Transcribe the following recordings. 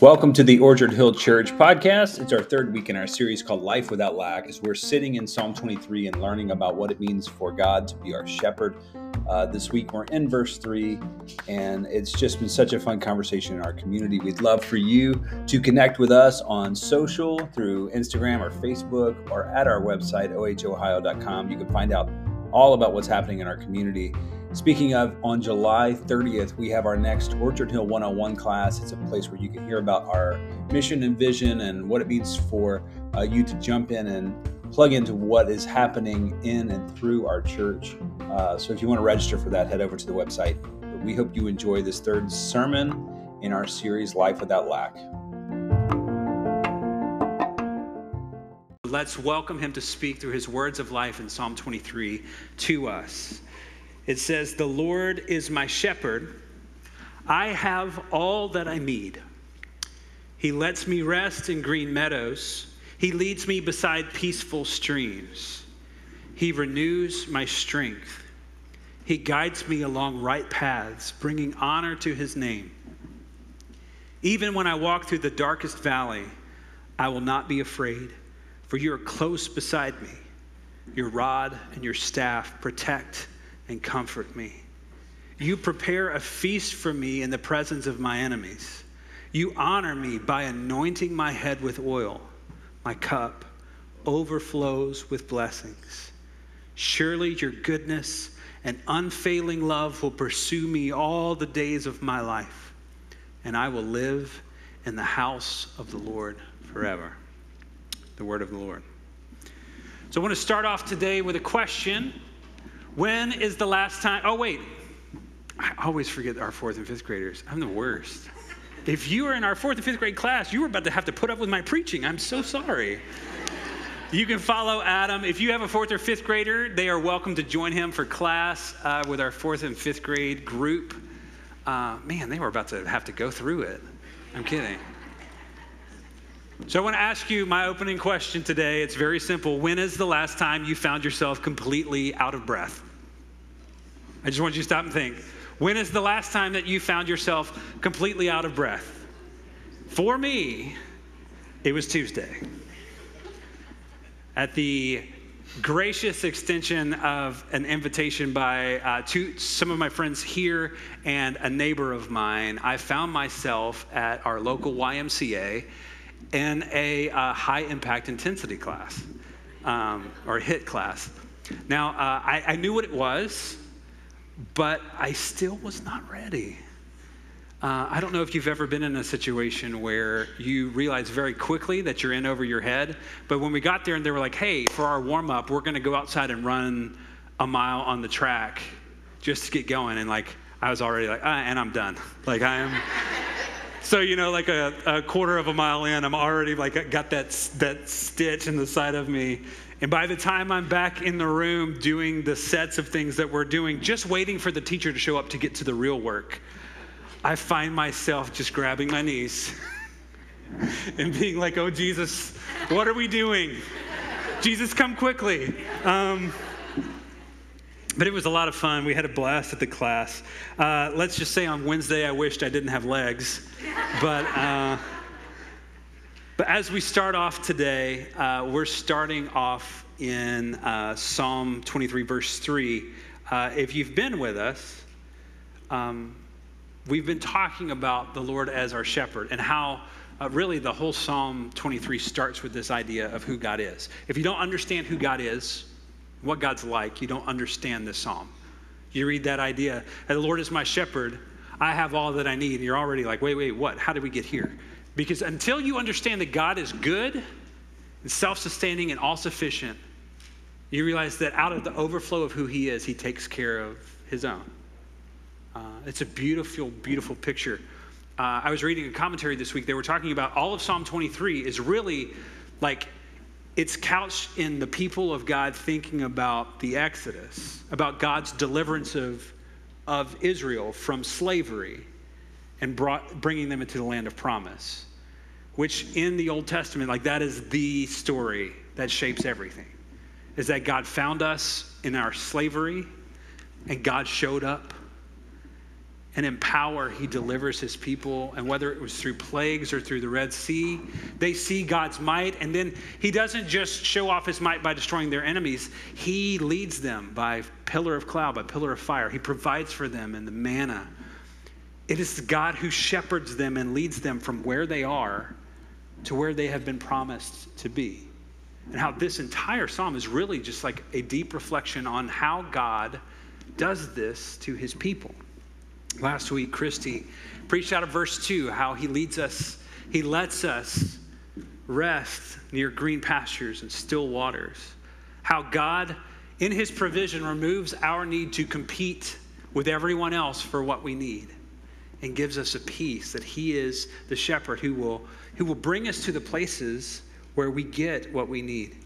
Welcome to the Orchard Hill Church podcast. It's our third week in our series called Life Without Lack, as we're sitting in Psalm 23 and learning about what it means for God to be our shepherd. Uh, this week we're in verse 3, and it's just been such a fun conversation in our community. We'd love for you to connect with us on social through Instagram or Facebook or at our website, ohohio.com. You can find out all about what's happening in our community. Speaking of, on July 30th, we have our next Orchard Hill 101 class. It's a place where you can hear about our mission and vision and what it means for uh, you to jump in and plug into what is happening in and through our church. Uh, so if you want to register for that, head over to the website. But we hope you enjoy this third sermon in our series, Life Without Lack. Let's welcome him to speak through his words of life in Psalm 23 to us. It says, The Lord is my shepherd. I have all that I need. He lets me rest in green meadows. He leads me beside peaceful streams. He renews my strength. He guides me along right paths, bringing honor to his name. Even when I walk through the darkest valley, I will not be afraid, for you are close beside me. Your rod and your staff protect and comfort me. You prepare a feast for me in the presence of my enemies. You honor me by anointing my head with oil. My cup overflows with blessings. Surely your goodness and unfailing love will pursue me all the days of my life, and I will live in the house of the Lord forever. The word of the Lord. So I want to start off today with a question when is the last time? Oh, wait. I always forget our fourth and fifth graders. I'm the worst. If you were in our fourth and fifth grade class, you were about to have to put up with my preaching. I'm so sorry. You can follow Adam. If you have a fourth or fifth grader, they are welcome to join him for class uh, with our fourth and fifth grade group. Uh, man, they were about to have to go through it. I'm kidding. So I want to ask you my opening question today. It's very simple. When is the last time you found yourself completely out of breath? I just want you to stop and think. When is the last time that you found yourself completely out of breath? For me, it was Tuesday. At the gracious extension of an invitation by uh, two, some of my friends here and a neighbor of mine, I found myself at our local YMCA in a uh, high impact intensity class um, or HIIT class. Now, uh, I, I, knew what it was, but I still was not ready. Uh, I don't know if you've ever been in a situation where you realize very quickly that you're in over your head, but when we got there and they were like, hey, for our warm up, we're gonna go outside and run a mile on the track just to get going. And like, I was already like, ah, and I'm done. Like, I am. So, you know, like a, a, quarter of a mile in, I'm already like got that, that stitch in the side of me. And by the time I'm back in the room doing the sets of things that we're doing, just waiting for the teacher to show up to get to the real work, I find myself just grabbing my knees and being like, oh, Jesus, what are we doing? Jesus, come quickly. Um, but it was a lot of fun. We had a blast at the class. Uh, let's just say on Wednesday, I wished I didn't have legs. But, uh, but as we start off today, uh, we're starting off in uh, Psalm 23, verse 3. Uh, if you've been with us, um, we've been talking about the Lord as our shepherd and how uh, really the whole Psalm 23 starts with this idea of who God is. If you don't understand who God is, what God's like, you don't understand this psalm. You read that idea, the Lord is my shepherd, I have all that I need, and you're already like, wait, wait, what? How did we get here? Because until you understand that God is good and self sustaining and all sufficient, you realize that out of the overflow of who He is, He takes care of His own. Uh, it's a beautiful, beautiful picture. Uh, I was reading a commentary this week. They were talking about all of Psalm 23 is really like it's couched in the people of God thinking about the Exodus, about God's deliverance of, of Israel from slavery and brought, bringing them into the land of promise, which in the Old Testament, like that is the story that shapes everything. Is that God found us in our slavery, and God showed up. And in power, he delivers his people. And whether it was through plagues or through the Red Sea, they see God's might. And then he doesn't just show off his might by destroying their enemies, he leads them by pillar of cloud, by pillar of fire. He provides for them in the manna. It is God who shepherds them and leads them from where they are to where they have been promised to be. And how this entire psalm is really just like a deep reflection on how God does this to his people. Last week, Christy preached out of verse 2 how he leads us, he lets us rest near green pastures and still waters. How God, in his provision, removes our need to compete with everyone else for what we need and gives us a peace that he is the shepherd who will, who will bring us to the places where we get what we need.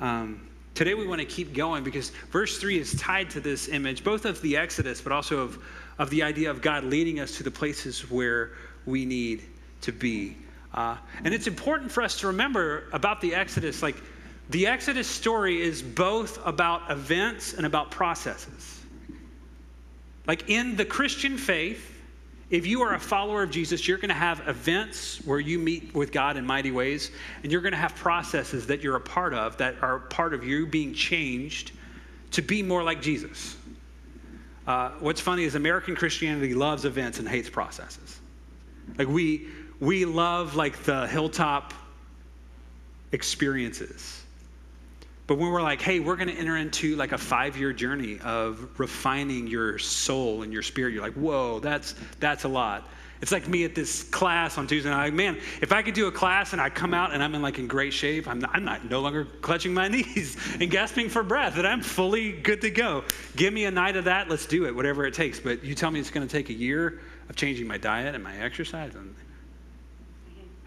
Um, today, we want to keep going because verse 3 is tied to this image, both of the Exodus, but also of of the idea of God leading us to the places where we need to be. Uh, and it's important for us to remember about the Exodus like, the Exodus story is both about events and about processes. Like in the Christian faith, if you are a follower of Jesus, you're going to have events where you meet with God in mighty ways, and you're going to have processes that you're a part of that are part of you being changed to be more like Jesus. Uh, what's funny is American Christianity loves events and hates processes. Like we we love like the hilltop experiences. But when we're like, hey, we're going to enter into like a five year journey of refining your soul and your spirit, you're like, whoa, that's that's a lot. It's like me at this class on Tuesday. Like, man, if I could do a class and I come out and I'm in like in great shape, I'm not, I'm not no longer clutching my knees and gasping for breath, that I'm fully good to go. Give me a night of that. Let's do it, whatever it takes. But you tell me it's going to take a year of changing my diet and my exercise, and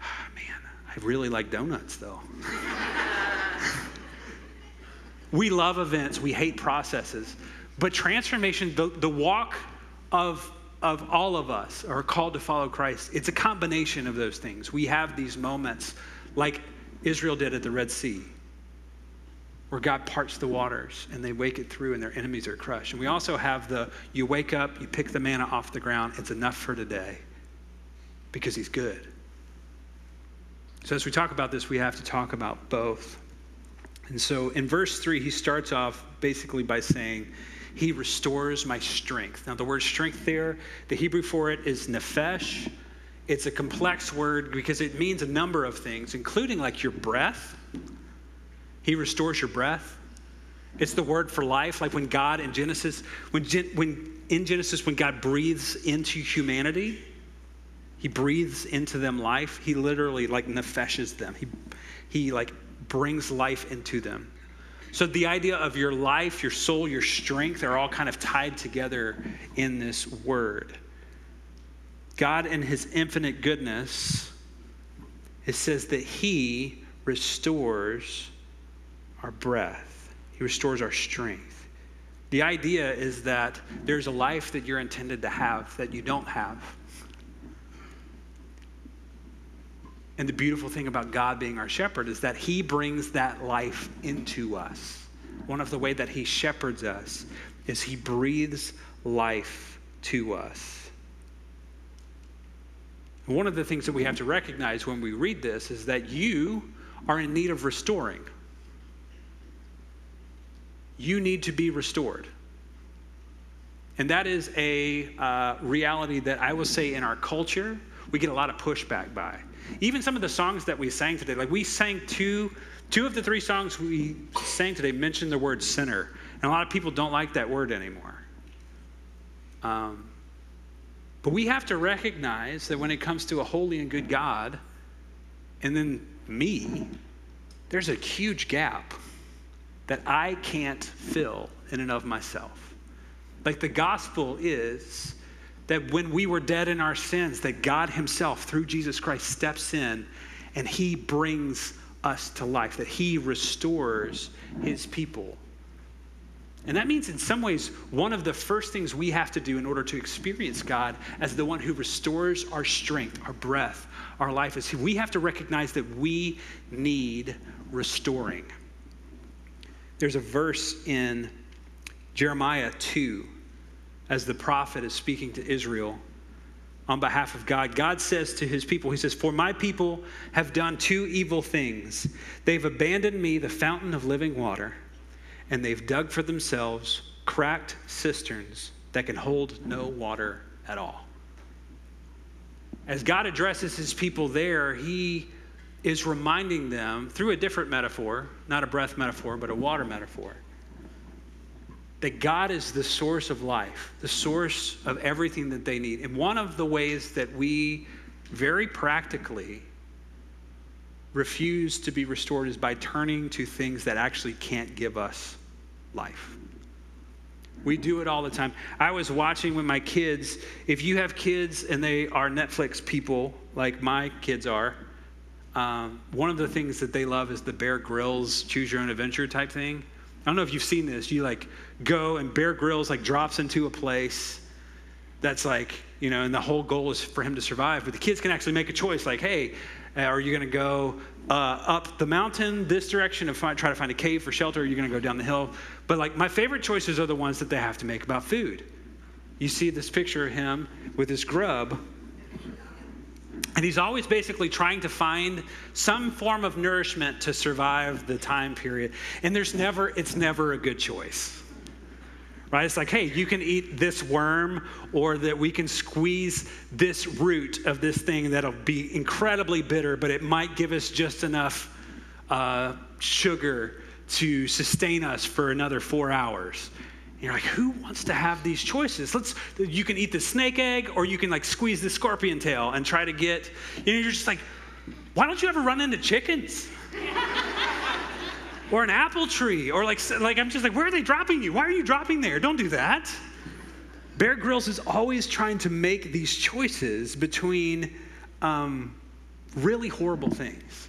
oh, man, I really like donuts though. we love events. We hate processes. But transformation, the, the walk of of all of us are called to follow Christ, it's a combination of those things. We have these moments like Israel did at the Red Sea, where God parts the waters and they wake it through and their enemies are crushed. And we also have the you wake up, you pick the manna off the ground, it's enough for today because He's good. So as we talk about this, we have to talk about both. And so in verse 3, he starts off basically by saying, he restores my strength. Now, the word strength there, the Hebrew for it is nephesh. It's a complex word because it means a number of things, including like your breath. He restores your breath. It's the word for life, like when God in Genesis, when, when in Genesis, when God breathes into humanity, he breathes into them life. He literally like nefeshes them. He, he like brings life into them. So the idea of your life, your soul, your strength are all kind of tied together in this word. God, in his infinite goodness, it says that he restores our breath, he restores our strength. The idea is that there's a life that you're intended to have that you don't have. And the beautiful thing about God being our shepherd is that he brings that life into us. One of the way that he shepherds us is he breathes life to us. One of the things that we have to recognize when we read this is that you are in need of restoring. You need to be restored. And that is a uh, reality that I will say in our culture, we get a lot of pushback by. Even some of the songs that we sang today, like we sang two, two of the three songs we sang today mentioned the word sinner. And a lot of people don't like that word anymore. Um, but we have to recognize that when it comes to a holy and good God, and then me, there's a huge gap that I can't fill in and of myself. Like the gospel is that when we were dead in our sins, that God Himself, through Jesus Christ, steps in and He brings us to life, that He restores His people. And that means, in some ways, one of the first things we have to do in order to experience God as the one who restores our strength, our breath, our life is we have to recognize that we need restoring. There's a verse in Jeremiah 2 as the prophet is speaking to Israel on behalf of God. God says to his people, He says, For my people have done two evil things. They've abandoned me, the fountain of living water, and they've dug for themselves cracked cisterns that can hold no water at all. As God addresses his people there, he is reminding them through a different metaphor, not a breath metaphor, but a water metaphor, that God is the source of life, the source of everything that they need. And one of the ways that we very practically refuse to be restored is by turning to things that actually can't give us life. We do it all the time. I was watching with my kids. If you have kids and they are Netflix people, like my kids are, um, one of the things that they love is the Bear Grylls Choose Your Own Adventure type thing. I don't know if you've seen this. You like go and Bear Grylls like drops into a place that's like, you know, and the whole goal is for him to survive. But the kids can actually make a choice like, hey, uh, are you going to go uh, up the mountain this direction and find, try to find a cave for shelter? Or are you going to go down the hill? But like my favorite choices are the ones that they have to make about food. You see this picture of him with his grub and he's always basically trying to find some form of nourishment to survive the time period. And there's never, it's never a good choice. Right? It's like, hey, you can eat this worm, or that we can squeeze this root of this thing that'll be incredibly bitter, but it might give us just enough uh, sugar to sustain us for another four hours you're like, who wants to have these choices? Let's, you can eat the snake egg or you can like squeeze the scorpion tail and try to get, you know, you're just like, why don't you ever run into chickens? or an apple tree or like, like, I'm just like, where are they dropping you? Why are you dropping there? Don't do that. Bear Grylls is always trying to make these choices between um, really horrible things.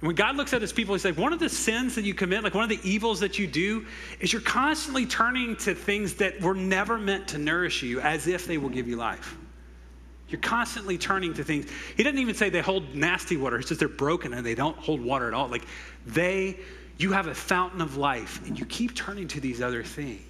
When God looks at his people, he's like, one of the sins that you commit, like one of the evils that you do, is you're constantly turning to things that were never meant to nourish you as if they will give you life. You're constantly turning to things. He doesn't even say they hold nasty water. He says they're broken and they don't hold water at all. Like they, you have a fountain of life and you keep turning to these other things.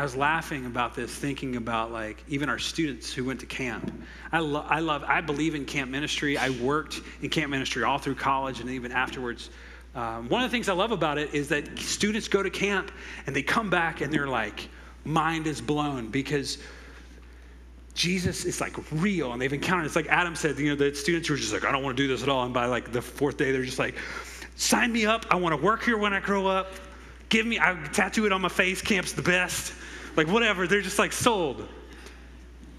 I was laughing about this, thinking about like even our students who went to camp. I, lo- I love, I believe in camp ministry. I worked in camp ministry all through college and even afterwards. Um, one of the things I love about it is that students go to camp and they come back and they're like, mind is blown because Jesus is like real and they've encountered. It's like Adam said, you know, the students were just like, I don't want to do this at all. And by like the fourth day, they're just like, sign me up. I want to work here when I grow up. Give me, I tattoo it on my face. Camp's the best like whatever. They're just like sold.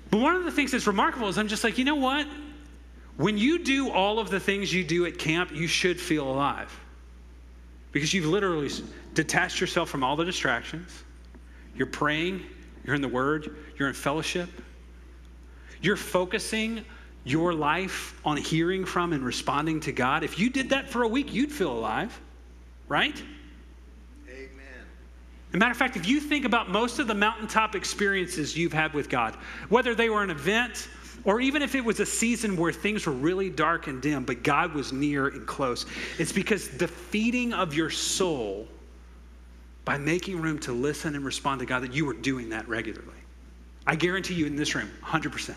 But one of the things that's remarkable is I'm just like, you know what? When you do all of the things you do at camp, you should feel alive. Because you've literally detached yourself from all the distractions. You're praying, you're in the Word, you're in fellowship. You're focusing your life on hearing from and responding to God. If you did that for a week, you'd feel alive, right? As a matter of fact, if you think about most of the mountaintop experiences you've had with God, whether they were an event or even if it was a season where things were really dark and dim, but God was near and close, it's because the feeding of your soul by making room to listen and respond to God that you were doing that regularly. I guarantee you in this room, 100%.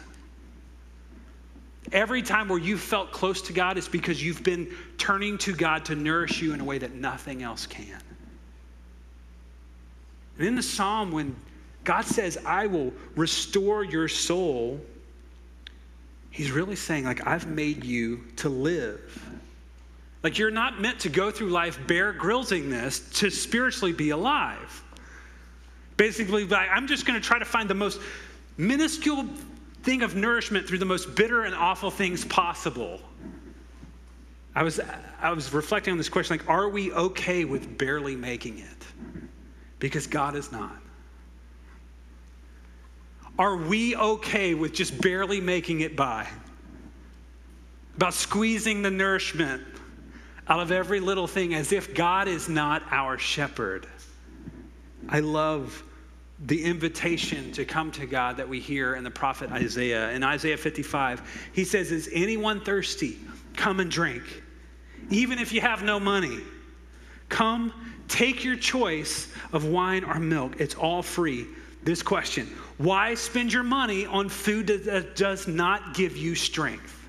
Every time where you felt close to God is because you've been turning to God to nourish you in a way that nothing else can. And in the psalm, when God says, I will restore your soul, he's really saying, like, I've made you to live. Like, you're not meant to go through life bare Grylsing this to spiritually be alive. Basically, like, I'm just going to try to find the most minuscule thing of nourishment through the most bitter and awful things possible. I was, I was reflecting on this question like, are we okay with barely making it? Because God is not? Are we okay with just barely making it by? About squeezing the nourishment out of every little thing as if God is not our shepherd. I love the invitation to come to God that we hear in the prophet Isaiah. In Isaiah 55, he says, Is anyone thirsty? Come and drink. Even if you have no money, come Take your choice of wine or milk, it's all free. This question Why spend your money on food that does not give you strength?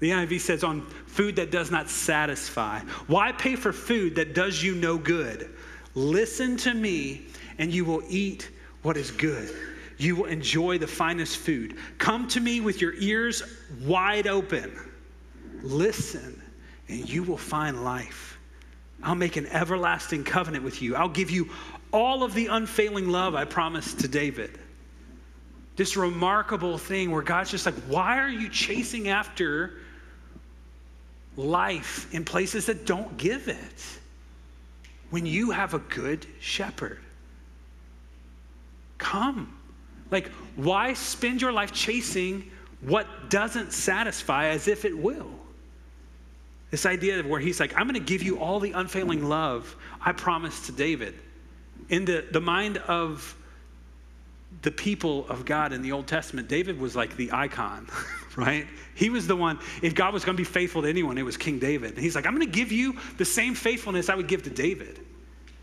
The NIV says on food that does not satisfy. Why pay for food that does you no good? Listen to me, and you will eat what is good. You will enjoy the finest food. Come to me with your ears wide open. Listen, and you will find life. I'll make an everlasting covenant with you. I'll give you all of the unfailing love I promised to David. This remarkable thing where God's just like, why are you chasing after life in places that don't give it when you have a good shepherd. Come. Like, why spend your life chasing what doesn't satisfy as if it will? This idea of where he's like, I'm going to give you all the unfailing love I promised to David. In the, the mind of the people of God in the Old Testament, David was like the icon, right? He was the one, if God was going to be faithful to anyone, it was King David. And he's like, I'm going to give you the same faithfulness I would give to David.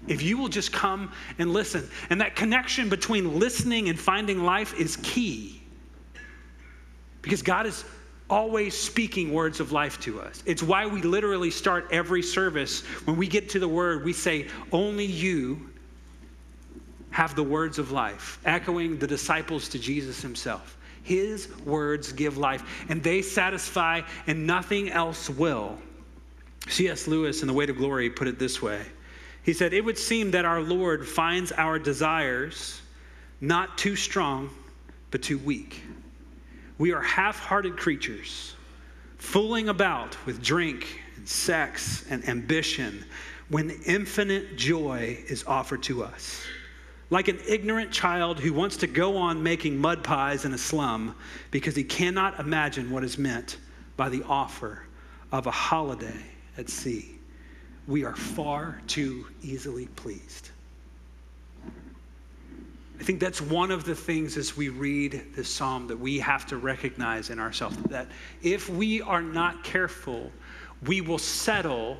If you will just come and listen. And that connection between listening and finding life is key. Because God is always speaking words of life to us. It's why we literally start every service. When we get to the word, we say, Only you have the words of life, echoing the disciples to Jesus himself. His words give life, and they satisfy, and nothing else will. C.S. Lewis in The Weight of Glory put it this way He said, It would seem that our Lord finds our desires not too strong, but too weak. We are half hearted creatures, fooling about with drink and sex and ambition when infinite joy is offered to us like an ignorant child who wants to go on making mud pies in a slum because he cannot imagine what is meant by the offer of a holiday at sea. We are far too easily pleased. I think that's one of the things as we read this psalm that we have to recognize in ourselves that if we are not careful, we will settle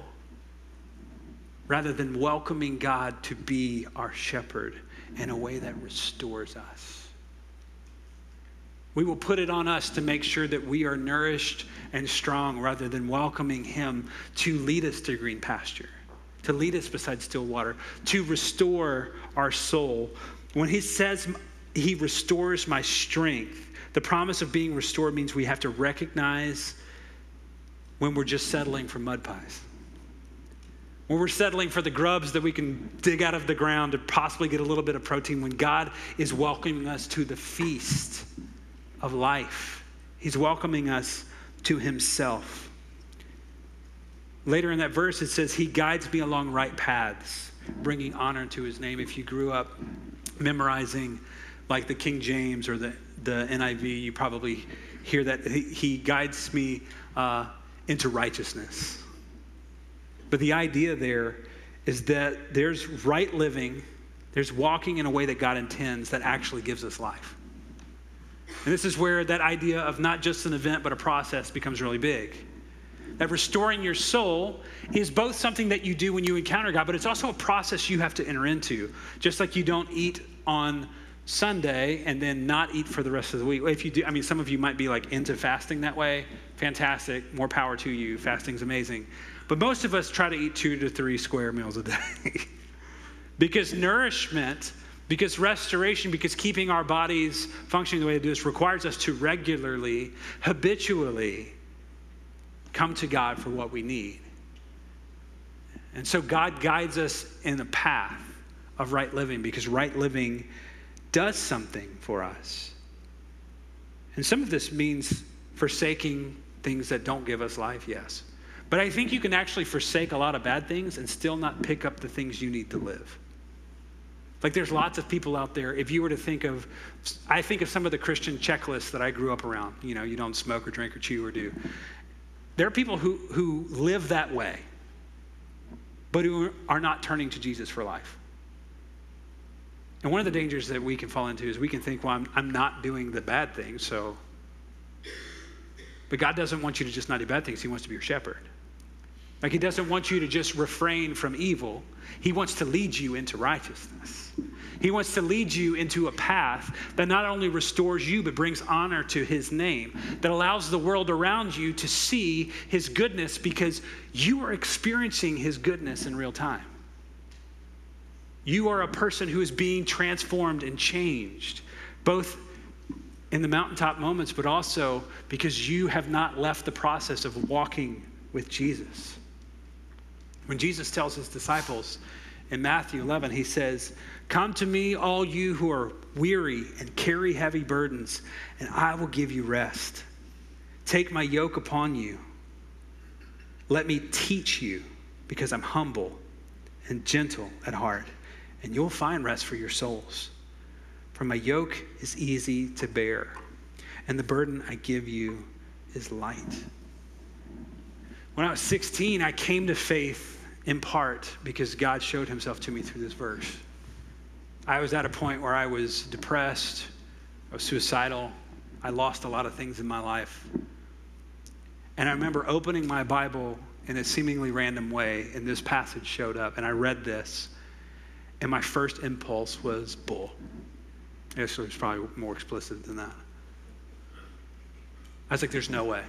rather than welcoming God to be our shepherd in a way that restores us. We will put it on us to make sure that we are nourished and strong rather than welcoming Him to lead us to green pasture, to lead us beside still water, to restore our soul. When He says He restores my strength, the promise of being restored means we have to recognize when we're just settling for mud pies when we're settling for the grubs that we can dig out of the ground to possibly get a little bit of protein, when God is welcoming us to the feast of life, He's welcoming us to Himself. Later in that verse, it says, He guides me along right paths, bringing honor to His name. If you grew up memorizing like the King James or the, the NIV, you probably hear that He, he guides me uh, into righteousness but the idea there is that there's right living, there's walking in a way that God intends that actually gives us life. And this is where that idea of not just an event, but a process becomes really big. That restoring your soul is both something that you do when you encounter God, but it's also a process you have to enter into. Just like you don't eat on Sunday and then not eat for the rest of the week. If you do, I mean, some of you might be like into fasting that way. Fantastic. More power to you. Fasting's amazing. But most of us try to eat two to three square meals a day. because nourishment, because restoration, because keeping our bodies functioning the way they do this requires us to regularly, habitually come to God for what we need. And so God guides us in a path of right living because right living does something for us. And some of this means forsaking things that don't give us life, yes. But I think you can actually forsake a lot of bad things and still not pick up the things you need to live. Like there's lots of people out there, if you were to think of, I think of some of the Christian checklists that I grew up around. You know, you don't smoke or drink or chew or do. There are people who, who live that way, but who are not turning to Jesus for life. And one of the dangers that we can fall into is we can think, well, I'm, I'm not doing the bad things, so. But God doesn't want you to just not do bad things, He wants to be your shepherd. Like, He doesn't want you to just refrain from evil, He wants to lead you into righteousness. He wants to lead you into a path that not only restores you, but brings honor to His name, that allows the world around you to see His goodness because you are experiencing His goodness in real time. You are a person who is being transformed and changed, both in the mountaintop moments, but also because you have not left the process of walking with Jesus. When Jesus tells his disciples in Matthew 11, he says, Come to me, all you who are weary and carry heavy burdens, and I will give you rest. Take my yoke upon you. Let me teach you, because I'm humble and gentle at heart, and you'll find rest for your souls. For my yoke is easy to bear, and the burden I give you is light. When I was 16, I came to faith in part because God showed himself to me through this verse. I was at a point where I was depressed, I was suicidal, I lost a lot of things in my life. And I remember opening my Bible in a seemingly random way, and this passage showed up, and I read this, and my first impulse was bull. Actually, it's probably more explicit than that. I was like, there's no way.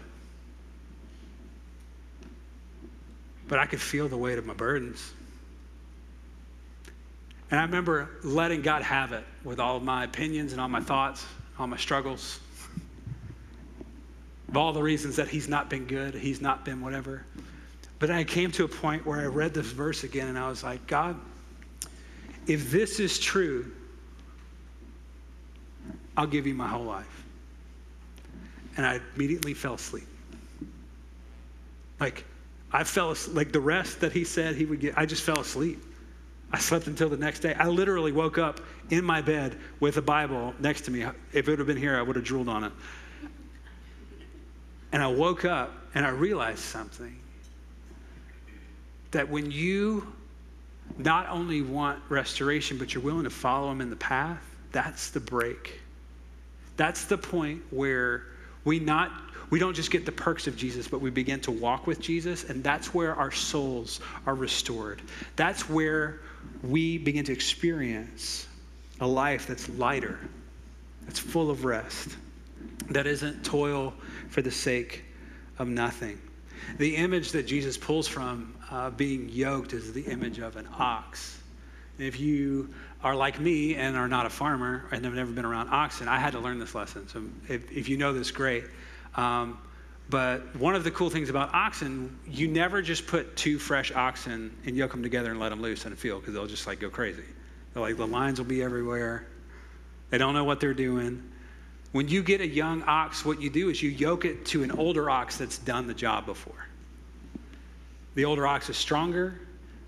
But I could feel the weight of my burdens. And I remember letting God have it with all of my opinions and all my thoughts, all my struggles, of all the reasons that He's not been good, He's not been whatever. But I came to a point where I read this verse again and I was like, God, if this is true, I'll give you my whole life. And I immediately fell asleep. Like, I fell like the rest that he said he would get, I just fell asleep. I slept until the next day. I literally woke up in my bed with a Bible next to me. If it would have been here, I would have drooled on it. And I woke up and I realized something that when you not only want restoration, but you're willing to follow him in the path, that's the break. That's the point where we not we don't just get the perks of Jesus, but we begin to walk with Jesus, and that's where our souls are restored. That's where we begin to experience a life that's lighter, that's full of rest, that isn't toil for the sake of nothing. The image that Jesus pulls from uh, being yoked is the image of an ox. If you are like me and are not a farmer and have never been around oxen, I had to learn this lesson. So if, if you know this, great. Um, but one of the cool things about oxen, you never just put two fresh oxen and yoke them together and let them loose in a field because they'll just like go crazy. They're like the lines will be everywhere. They don't know what they're doing. When you get a young ox, what you do is you yoke it to an older ox that's done the job before. The older ox is stronger.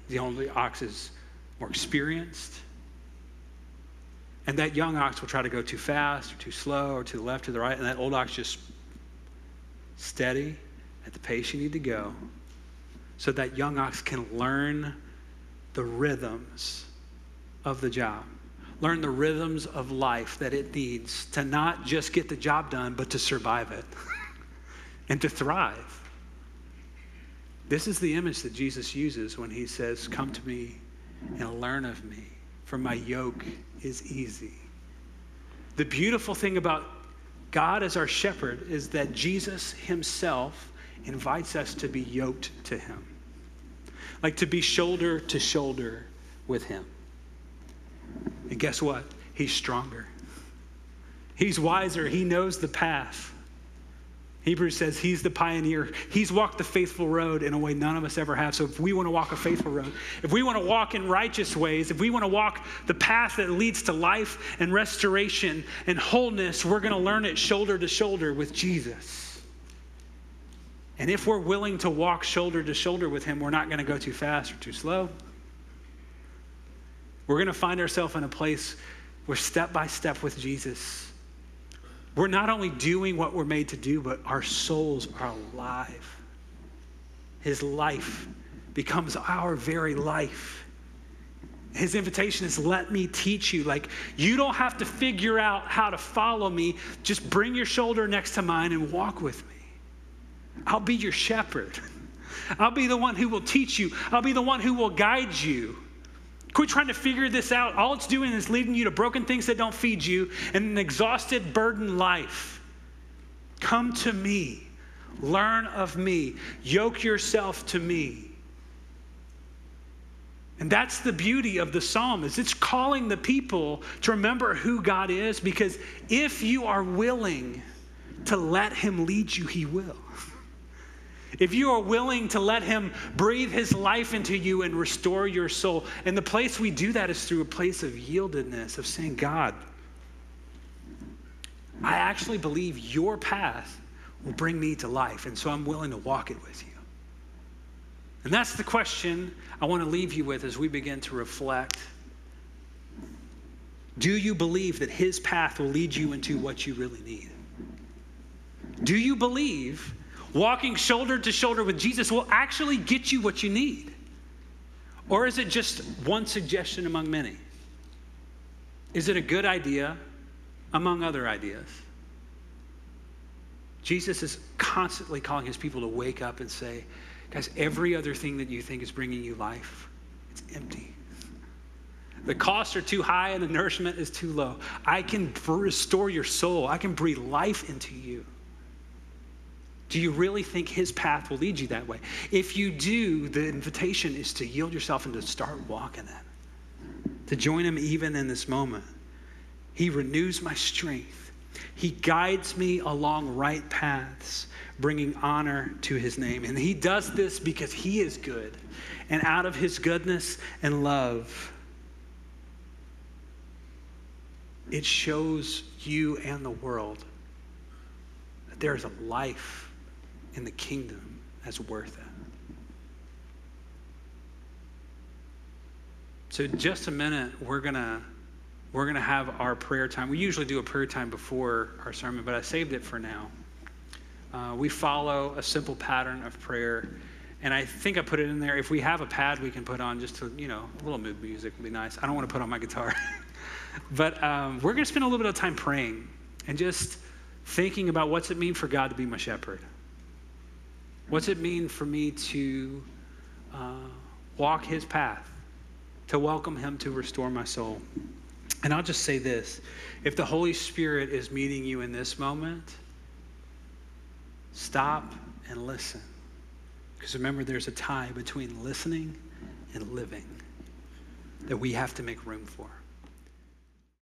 The older ox is more experienced. And that young ox will try to go too fast or too slow or to the left or the right, and that old ox just steady at the pace you need to go so that young ox can learn the rhythms of the job. Learn the rhythms of life that it needs to not just get the job done, but to survive it and to thrive. This is the image that Jesus uses when he says, Come to me and learn of me, for my yoke is easy. The beautiful thing about God as our shepherd is that Jesus himself invites us to be yoked to him, like to be shoulder to shoulder with him. And guess what? He's stronger. He's wiser. He knows the path. Hebrews says he's the pioneer. He's walked the faithful road in a way none of us ever have. So if we want to walk a faithful road, if we want to walk in righteous ways, if we want to walk the path that leads to life and restoration and wholeness, we're going to learn it shoulder to shoulder with Jesus. And if we're willing to walk shoulder to shoulder with him, we're not going to go too fast or too slow. We're going to find ourselves in a place where step by step with Jesus, we're not only doing what we're made to do, but our souls are alive. His life becomes our very life. His invitation is let me teach you. Like, you don't have to figure out how to follow me. Just bring your shoulder next to mine and walk with me. I'll be your shepherd. I'll be the one who will teach you. I'll be the one who will guide you. Quit trying to figure this out. All it's doing is leading you to broken things that don't feed you and an exhausted, burdened life. Come to me. Learn of me. Yoke yourself to me. And that's the beauty of the psalm is it's calling the people to remember who God is because if you are willing to let him lead you, he will. If you are willing to let him breathe his life into you and restore your soul, and the place we do that is through a place of yieldedness, of saying, God, I actually believe your path will bring me to life, and so I'm willing to walk it with you. And that's the question I want to leave you with as we begin to reflect. Do you believe that His path will lead you into what you really need? Do you believe walking shoulder to shoulder with Jesus will actually get you what you need? Or is it just one suggestion among many? Is it a good idea among other ideas? Jesus is constantly calling his people to wake up and say, Guys, every other thing that you think is bringing you life, it's empty. The costs are too high and the nourishment is too low. I can restore your soul, I can breathe life into you. Do you really think his path will lead you that way? If you do, the invitation is to yield yourself and to start walking it, to join him even in this moment. He renews my strength, he guides me along right paths bringing honor to his name. And he does this because he is good. And out of his goodness and love, it shows you and the world that there is a life in the kingdom that's worth it. So, just a minute, we're to we're to have our prayer time. We usually do a prayer time before our sermon, but I saved it for now. Uh, we follow a simple pattern of prayer. And I think I put it in there. If we have a pad we can put on just to, you know, a little mood music would be nice. I don't want to put on my guitar. but um, we're to spend a little bit of time praying and just thinking about what's it mean for God to be my shepherd? What's it mean for me to uh, walk his path, to welcome him to restore my soul? And I'll just say this if the Holy Spirit is meeting you in this moment, Stop and listen. Because remember, there's a tie between listening and living that we have to make room for.